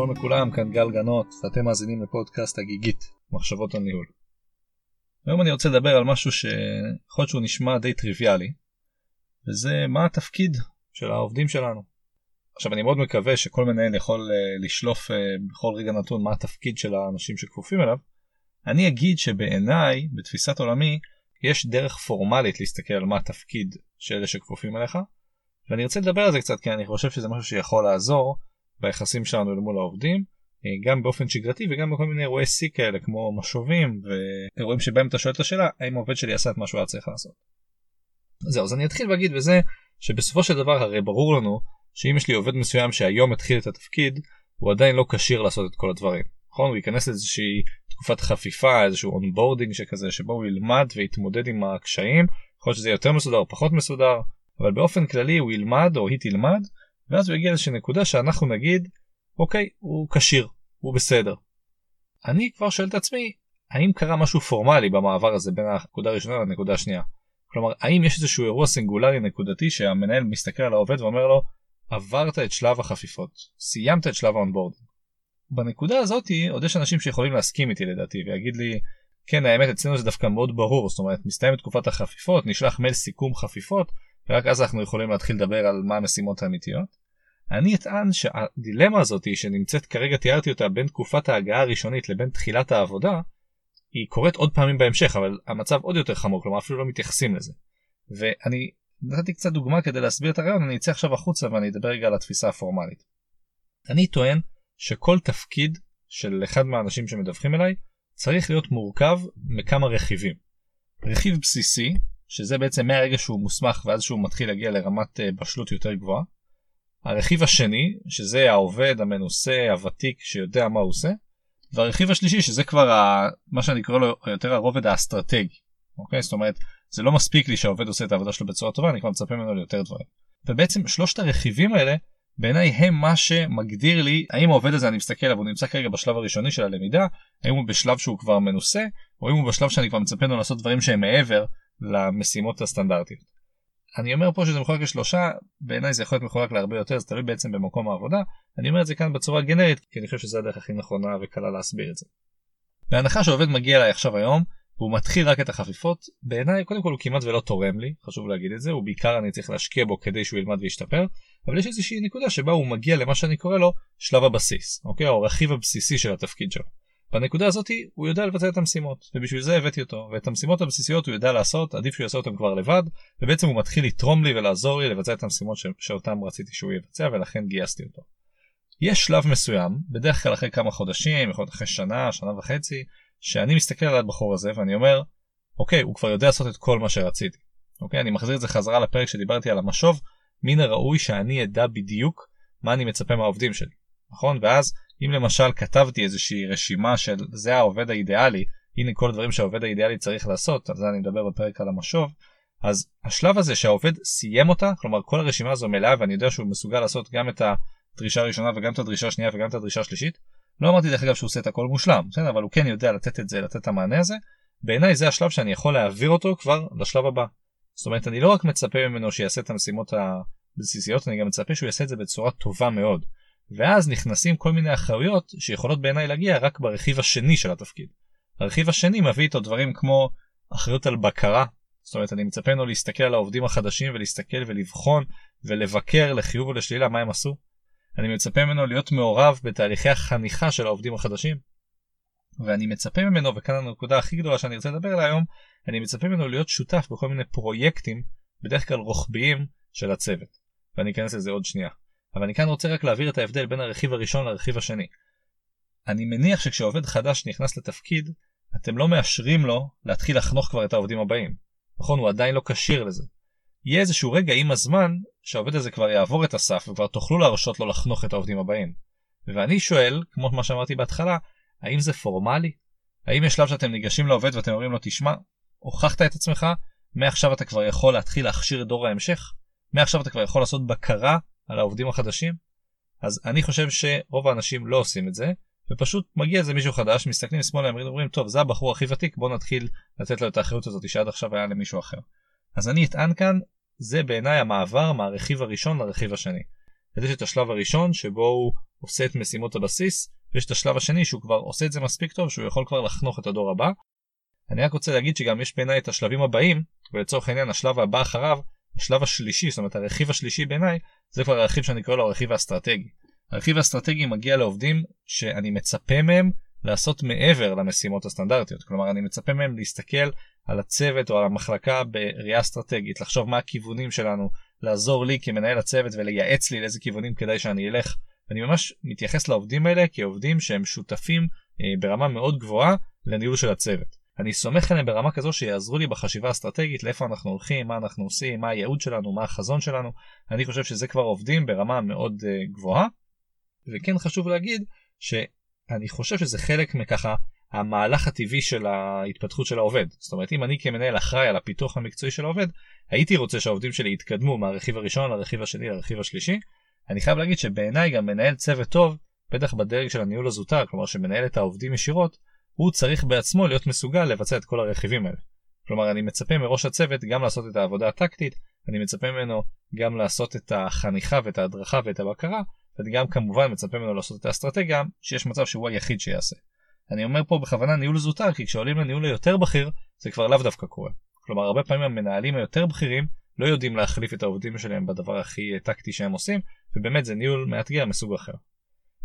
שלום לכולם, כאן גל גנות, ואתם מאזינים לפודקאסט הגיגית, מחשבות על ניהול. היום אני רוצה לדבר על משהו שיכול להיות שהוא נשמע די טריוויאלי, וזה מה התפקיד של העובדים שלנו. עכשיו אני מאוד מקווה שכל מנהל יכול uh, לשלוף uh, בכל רגע נתון מה התפקיד של האנשים שכפופים אליו. אני אגיד שבעיניי, בתפיסת עולמי, יש דרך פורמלית להסתכל על מה התפקיד של אלה שכפופים אליך, ואני רוצה לדבר על זה קצת כי אני חושב שזה משהו שיכול לעזור ביחסים שלנו למול העובדים, אה, גם באופן שגרתי וגם בכל מיני אירועי שיא כאלה כמו משובים ואירועים שבהם אתה שואל את השאלה האם העובד שלי עשה את מה שהוא היה צריך לעשות. זהו אז אני אתחיל להגיד בזה שבסופו של דבר הרי ברור לנו שאם יש לי עובד מסוים שהיום התחיל את התפקיד הוא עדיין לא כשיר לעשות את כל הדברים. נכון הוא ייכנס לאיזושהי תקופת חפיפה איזשהו onboarding שכזה שבו הוא ילמד ויתמודד עם הקשיים יכול להיות שזה יותר מסודר או פחות מסודר אבל באופן כללי הוא ילמד או היא תלמד ואז הוא יגיע לאיזושהי נקודה שאנחנו נגיד אוקיי הוא כשיר הוא בסדר. אני כבר שואל את עצמי האם קרה משהו פורמלי במעבר הזה בין הנקודה הראשונה לנקודה השנייה. כלומר האם יש איזשהו אירוע סינגולרי נקודתי שהמנהל מסתכל על העובד ואומר לו עברת את שלב החפיפות סיימת את שלב האונבורד. בנקודה הזאתי עוד יש אנשים שיכולים להסכים איתי לדעתי ויגיד לי כן האמת אצלנו זה דווקא מאוד ברור זאת אומרת מסתיים תקופת החפיפות נשלח מייל סיכום חפיפות ורק אז אנחנו יכולים להתחיל לדבר על מה המשימות האמיתיות. אני אטען שהדילמה הזאת שנמצאת כרגע תיארתי אותה בין תקופת ההגעה הראשונית לבין תחילת העבודה היא קורית עוד פעמים בהמשך אבל המצב עוד יותר חמור כלומר אפילו לא מתייחסים לזה. ואני נתתי קצת דוגמה כדי להסביר את הרעיון אני אצא עכשיו החוצה ואני אדבר רגע על התפיסה הפורמלית. אני טוען שכל תפקיד של אחד מהאנשים שמדווחים אליי צריך להיות מורכב מכמה רכיבים. רכיב בסיסי שזה בעצם מהרגע שהוא מוסמך ואז שהוא מתחיל להגיע לרמת אה, בשלות יותר גבוהה. הרכיב השני שזה העובד המנוסה הוותיק שיודע מה הוא עושה. והרכיב השלישי שזה כבר ה, מה שאני קורא לו יותר הרובד האסטרטגי. אוקיי? זאת אומרת זה לא מספיק לי שהעובד עושה את העבודה שלו בצורה טובה אני כבר מצפה ממנו ליותר דברים. ובעצם שלושת הרכיבים האלה בעיניי הם מה שמגדיר לי האם העובד הזה אני מסתכל עליו הוא נמצא כרגע בשלב הראשוני של הלמידה האם הוא בשלב שהוא כבר מנוסה או האם הוא בשלב שאני כבר מצפה ממנו לעשות דברים שהם מעבר למשימות הסטנדרטיות. אני אומר פה שזה מחולק לשלושה בעיניי זה יכול להיות מחולק להרבה יותר זה תלוי בעצם במקום העבודה אני אומר את זה כאן בצורה גנרית כי אני חושב שזה הדרך הכי נכונה וקלה להסביר את זה. בהנחה שעובד מגיע אליי עכשיו היום והוא מתחיל רק את החפיפות בעיניי קודם כל הוא כמעט ולא תורם לי חשוב להגיד את זה הוא בעיקר אני צריך להשקיע בו כדי שהוא ילמד וישתפר אבל יש איזושהי נקודה שבה הוא מגיע למה שאני קורא לו שלב הבסיס אוקיי או הרכיב הבסיסי של התפקיד שלו. בנקודה הזאת הוא יודע לבצע את המשימות ובשביל זה הבאתי אותו ואת המשימות הבסיסיות הוא יודע לעשות עדיף שהוא יעשה אותם כבר לבד ובעצם הוא מתחיל לתרום לי ולעזור לי לבצע את המשימות ש... שאותם רציתי שהוא יבצע ולכן גייסתי אותו. יש שלב מסוים בדרך כלל אחרי כמה חודשים יכול להיות אחרי שנה שנה וחצי שאני מסתכל על הבחור הזה ואני אומר אוקיי הוא כבר יודע לעשות את כל מה שרציתי. אוקיי אני מחזיר את זה חזרה לפרק שדיברתי על המשוב מן הראוי שאני אדע בדיוק מה אני מצפה מהעובדים שלי נכון ואז אם למשל כתבתי איזושהי רשימה של זה העובד האידיאלי, הנה כל הדברים שהעובד האידיאלי צריך לעשות, על זה אני מדבר בפרק על המשוב, אז השלב הזה שהעובד סיים אותה, כלומר כל הרשימה הזו מלאה ואני יודע שהוא מסוגל לעשות גם את הדרישה הראשונה וגם את הדרישה השנייה וגם את הדרישה השלישית, לא אמרתי דרך אגב שהוא עושה את הכל מושלם, בסדר? אבל הוא כן יודע לתת את זה, לתת את המענה הזה, בעיניי זה השלב שאני יכול להעביר אותו כבר לשלב הבא. זאת אומרת אני לא רק מצפה ממנו שיעשה את המשימות הבסיסיות, אני גם מצפה שהוא יעשה את זה בצורה טובה מאוד. ואז נכנסים כל מיני אחריות שיכולות בעיניי להגיע רק ברכיב השני של התפקיד. הרכיב השני מביא איתו דברים כמו אחריות על בקרה, זאת אומרת אני מצפה ממנו להסתכל על העובדים החדשים ולהסתכל ולבחון ולבקר לחיוב ולשלילה מה הם עשו. אני מצפה ממנו להיות מעורב בתהליכי החניכה של העובדים החדשים. ואני מצפה ממנו, וכאן הנקודה הכי גדולה שאני רוצה לדבר עליה היום, אני מצפה ממנו להיות שותף בכל מיני פרויקטים, בדרך כלל רוחביים, של הצוות. ואני אכנס לזה עוד שנייה. אבל אני כאן רוצה רק להעביר את ההבדל בין הרכיב הראשון לרכיב השני. אני מניח שכשעובד חדש נכנס לתפקיד, אתם לא מאשרים לו להתחיל לחנוך כבר את העובדים הבאים. נכון, הוא עדיין לא כשיר לזה. יהיה איזשהו רגע עם הזמן שהעובד הזה כבר יעבור את הסף וכבר תוכלו להרשות לו לחנוך את העובדים הבאים. ואני שואל, כמו מה שאמרתי בהתחלה, האם זה פורמלי? האם יש שלב שאתם ניגשים לעובד ואתם אומרים לו תשמע, הוכחת את עצמך, מעכשיו אתה כבר יכול להתחיל להכשיר את דור ההמשך? מעכשיו אתה כבר יכול לעשות בקרה על העובדים החדשים? אז אני חושב שרוב האנשים לא עושים את זה, ופשוט מגיע איזה מישהו חדש, מסתכלים שמאלה, אומרים, טוב, זה הבחור הכי ותיק, בוא נתחיל לתת לו את האחריות הזאת שעד עכשיו היה למישהו אחר. אז אני אטען כאן, זה בעיניי המעבר מהרכיב הראשון לרכיב השני. יש את השלב הראשון שבו הוא עושה את משימות הבסיס, ויש את השלב השני שהוא כבר עושה את זה מספיק טוב שהוא יכול כבר לחנוך את הדור הבא. אני רק רוצה להגיד שגם יש בעיניי את השלבים הבאים, ולצורך העניין השלב הבא אחריו, השלב השלישי, זאת אומרת הרכיב השלישי בעיניי, זה כבר הרכיב שאני קורא לו הרכיב האסטרטגי. הרכיב האסטרטגי מגיע לעובדים שאני מצפה מהם לעשות מעבר למשימות הסטנדרטיות. כלומר, אני מצפה מהם להסתכל על הצוות או על המחלקה בראייה אסטרטגית, לחשוב מה הכיוונים שלנו, לעזור לי כמנהל הצוות ולייעץ לי לאיזה כיוונים כדאי שאני אלך. אני ממש מתייחס לעובדים האלה כעובדים שהם שותפים אה, ברמה מאוד גבוהה לניהול של הצוות. אני סומך עליהם ברמה כזו שיעזרו לי בחשיבה האסטרטגית לאיפה אנחנו הולכים, מה אנחנו עושים, מה הייעוד שלנו, מה החזון שלנו. אני חושב שזה כבר עובדים ברמה מאוד uh, גבוהה. וכן חשוב להגיד שאני חושב שזה חלק מככה המהלך הטבעי של ההתפתחות של העובד. זאת אומרת, אם אני כמנהל אחראי על הפיתוח המקצועי של העובד, הייתי רוצה שהעובדים שלי יתקדמו מהרכיב הראשון לרכיב השני לרכיב השלישי. אני חייב להגיד שבעיניי גם מנהל צוות טוב, בטח בדרג של הניהול הזוטר, כלומר שמנהל את העובדים ישירות, הוא צריך בעצמו להיות מסוגל לבצע את כל הרכיבים האלה. כלומר, אני מצפה מראש הצוות גם לעשות את העבודה הטקטית, אני מצפה ממנו גם לעשות את החניכה ואת ההדרכה ואת הבקרה, ואני גם כמובן מצפה ממנו לעשות את האסטרטגיה, שיש מצב שהוא היחיד שיעשה. אני אומר פה בכוונה ניהול זוטר, כי כשעולים לניהול היותר בכיר, זה כבר לאו דווקא קורה. כלומר, הרבה פעמים המנהלים היותר בכירים לא יודעים להחליף את העובדים שלהם בדבר הכי טקטי שהם עושים, ובאמת זה ניהול מאתגר מסוג אחר.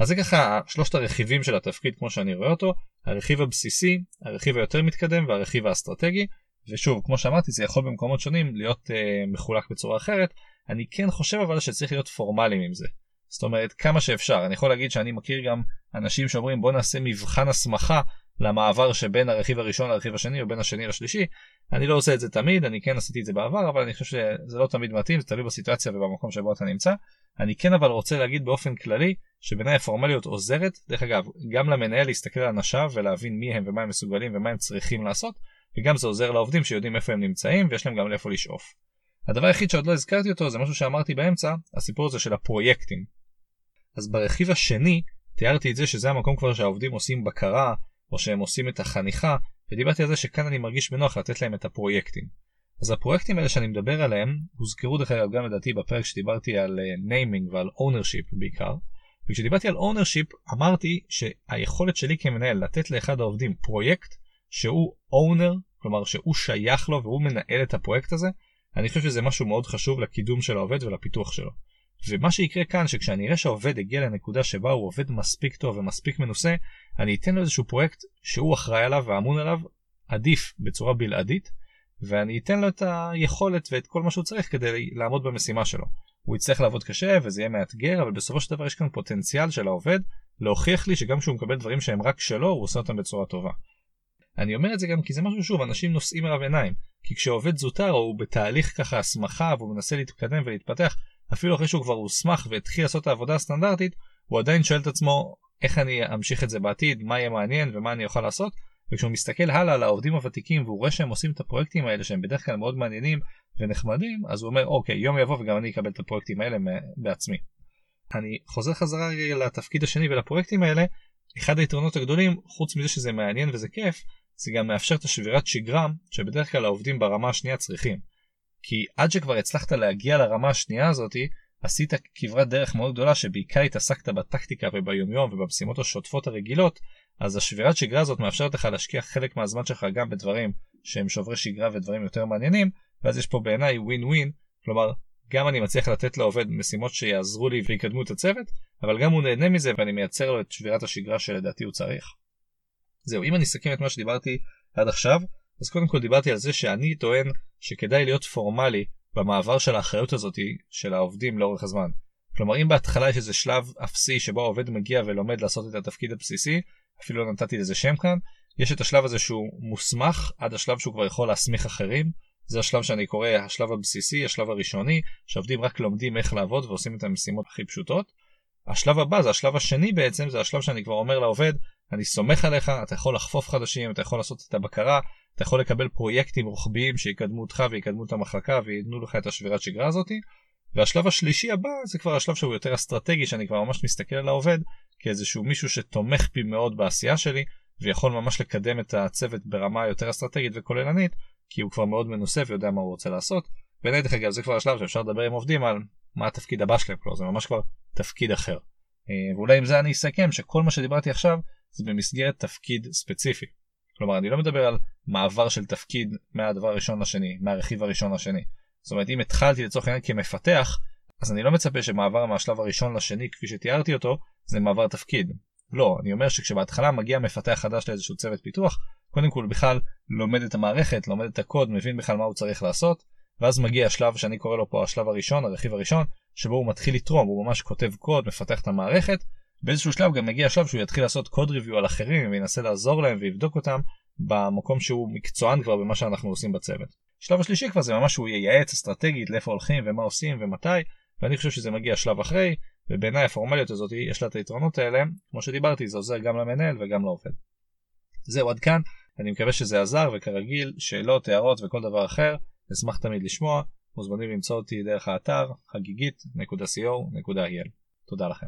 אז זה ככה שלושת הרכיבים של התפקיד כמו שאני רואה אותו, הרכיב הבסיסי, הרכיב היותר מתקדם והרכיב האסטרטגי, ושוב, כמו שאמרתי, זה יכול במקומות שונים להיות uh, מחולק בצורה אחרת, אני כן חושב אבל שצריך להיות פורמליים עם זה. זאת אומרת, כמה שאפשר. אני יכול להגיד שאני מכיר גם אנשים שאומרים בוא נעשה מבחן הסמכה למעבר שבין הרכיב הראשון לרכיב השני או בין השני לשלישי. אני לא עושה את זה תמיד, אני כן עשיתי את זה בעבר, אבל אני חושב שזה לא תמיד מתאים, זה תלוי בסיטואציה ובמקום שבו אתה נמצא. אני כן אבל רוצה להגיד באופן כללי שבעיניי הפורמליות עוזרת, דרך אגב, גם למנהל להסתכל על אנשיו ולהבין מי הם ומה הם מסוגלים ומה הם צריכים לעשות, וגם זה עוזר לעובדים שיודעים איפה הם נמצאים ויש להם גם לאיפה לשאוף. הדבר היחיד שעוד לא הזכרתי אותו זה משהו שאמרתי באמצע, הסיפור הזה של הפרויקטים. אז ברכיב השני תיארתי את זה שזה המקום כבר שהעובדים עושים בקרה או שהם עושים את החניכה ודיברתי על זה שכאן אני מרגיש בנוח לתת להם את הפרויקטים. אז הפרויקטים האלה שאני מדבר עליהם הוזכרו דרך אגב גם לדעתי בפרק שדיברתי על naming uh, ועל ownership בעיקר. וכשדיברתי על ownership אמרתי שהיכולת שלי כמנהל לתת לאחד העובדים פרויקט שהוא owner, כלומר שהוא שייך לו והוא מנהל את הפרויקט הזה, אני חושב שזה משהו מאוד חשוב לקידום של העובד ולפיתוח שלו. ומה שיקרה כאן שכשאני אראה שהעובד הגיע לנקודה שבה הוא עובד מספיק טוב ומספיק מנוסה, אני אתן לו איזשהו פרויקט שהוא אחראי עליו ואמון עליו עדיף בצורה בלעדית, ואני אתן לו את היכולת ואת כל מה שהוא צריך כדי לעמוד במשימה שלו. הוא יצטרך לעבוד קשה וזה יהיה מאתגר, אבל בסופו של דבר יש כאן פוטנציאל של העובד להוכיח לי שגם כשהוא מקבל דברים שהם רק שלו, הוא עושה אותם בצורה טובה. אני אומר את זה גם כי זה משהו שוב, אנשים נושאים עליו עיניים. כי כשעובד זוטר הוא בתהליך ככה הסמכה והוא מנסה להתקדם ולהתפתח, אפילו אחרי שהוא כבר הוסמך והתחיל לעשות את העבודה הסטנדרטית, הוא עדיין שואל את עצמו איך אני אמשיך את זה בעתיד, מה יהיה מעניין ומה אני אוכל לעשות, וכשהוא מסתכל הלאה על העובדים הוותיקים והוא רואה שהם עושים את הפרויקטים האלה שהם בדרך כלל מאוד מעניינים ונחמדים, אז הוא אומר אוקיי, יום יבוא וגם אני אקבל את הפרויקטים האלה בעצמי. אני חוזר חזרה לתפקיד השני ולפרויקטים האלה, אחד היתרונות הגדולים, חוץ מזה שזה מעניין וזה כיף, זה גם מאפשר את השבירת שגרה שבדרך כלל העובדים ברמה השנייה צריכים. כי עד שכבר הצלחת להגיע לרמה השנייה הזאתי, עשית כברת דרך מאוד גדולה שבעיקר התעסקת בטקטיקה וביומיום ובמשימות השוטפות הרגילות, אז השבירת שגרה הזאת מאפשרת לך להשקיע חלק מהזמן שלך גם בדברים שהם שוברי שגרה ודברים יותר מעניינים, ואז יש פה בעיניי ווין ווין, כלומר גם אני מצליח לתת לעובד משימות שיעזרו לי ויקדמו את הצוות, אבל גם הוא נהנה מזה ואני מייצר לו את שבירת השגרה שלדעתי הוא צריך. זהו, אם אני אסכם את מה שדיברתי עד עכשיו, אז קודם כל דיברתי על זה שאני טוען שכדאי להיות פורמלי במעבר של האחריות הזאת של העובדים לאורך הזמן. כלומר אם בהתחלה יש איזה שלב אפסי שבו העובד מגיע ולומד לעשות את התפקיד הבסיסי, אפילו לא נתתי לזה שם כאן, יש את השלב הזה שהוא מוסמך עד השלב שהוא כבר יכול להסמיך אחרים. זה השלב שאני קורא השלב הבסיסי, השלב הראשוני, שעובדים רק לומדים איך לעבוד ועושים את המשימות הכי פשוטות. השלב הבא זה השלב השני בעצם, זה השלב שאני כבר אומר לעובד, אני סומך עליך, אתה יכול לחפוף חדשים, אתה יכול לעשות את הבקרה, אתה יכול לקבל פרויקטים רוחביים שיקדמו אותך ויקדמו את המחלקה וייתנו לך את השבירת שגרה הזאתי. והשלב השלישי הבא זה כבר השלב שהוא יותר אסטרטגי שאני כבר ממש מסתכל על העובד כאיזשהו מישהו שתומך בי מאוד בעשייה שלי ויכול ממש לקדם את הצוות ברמה יותר אסטרטגית וכוללנית כי הוא כבר מאוד מנוסה ויודע מה הוא רוצה לעשות. בעיניי דרך אגב זה כבר השלב שאפשר לדבר עם עובדים על מה התפקיד הבא שלהם, כלומר זה ממש כבר תפקיד אחר. אה, ואולי עם זה אני אסכם שכל מה שדיברתי עכשיו זה במסגרת תפקיד ספציפי. כלומר אני לא מדבר על מעבר של תפקיד מהדבר הראשון לשני, מהרכיב הראשון לשני. זאת אומרת אם התחלתי לצורך העניין כמפתח, אז אני לא מצפה שמעבר מהשלב הראשון לשני כפי שתיארתי אותו, זה מעבר תפקיד. לא, אני אומר שכשבהתחלה מגיע מפתח חדש לאיזשהו צוות פיתוח, קודם כל בכלל לומד את המערכת, לומד את הקוד, מבין בכלל מה הוא צריך לעשות, ואז מגיע השלב שאני קורא לו פה השלב הראשון, הרכיב הראשון, שבו הוא מתחיל לתרום, הוא ממש כותב קוד, מפתח את המערכת, באיזשהו שלב גם מגיע השלב שהוא יתחיל לעשות קוד ריוויו על אחרים וינסה לעזור להם ויבדוק אותם במקום שהוא מקצוען כבר במה שאנחנו עושים בצוות. שלב השלישי כבר זה ממש שהוא ייעץ אסטרטגית לאיפה הולכים ומה עושים ומתי, ואני חושב שזה מגיע שלב אחרי, ובעיניי הפורמליות הזאת יש לה את היתרונות האלה, כמו שדיברתי זה עוזר גם למנהל וגם לעובד. זהו עד כאן, אני מקווה שזה עזר וכרגיל שאלות, הערות וכל דבר אחר, אשמח תמיד לשמוע, מוזמנים למצוא אותי דרך האתר חגיגית.co.il. תודה לכם.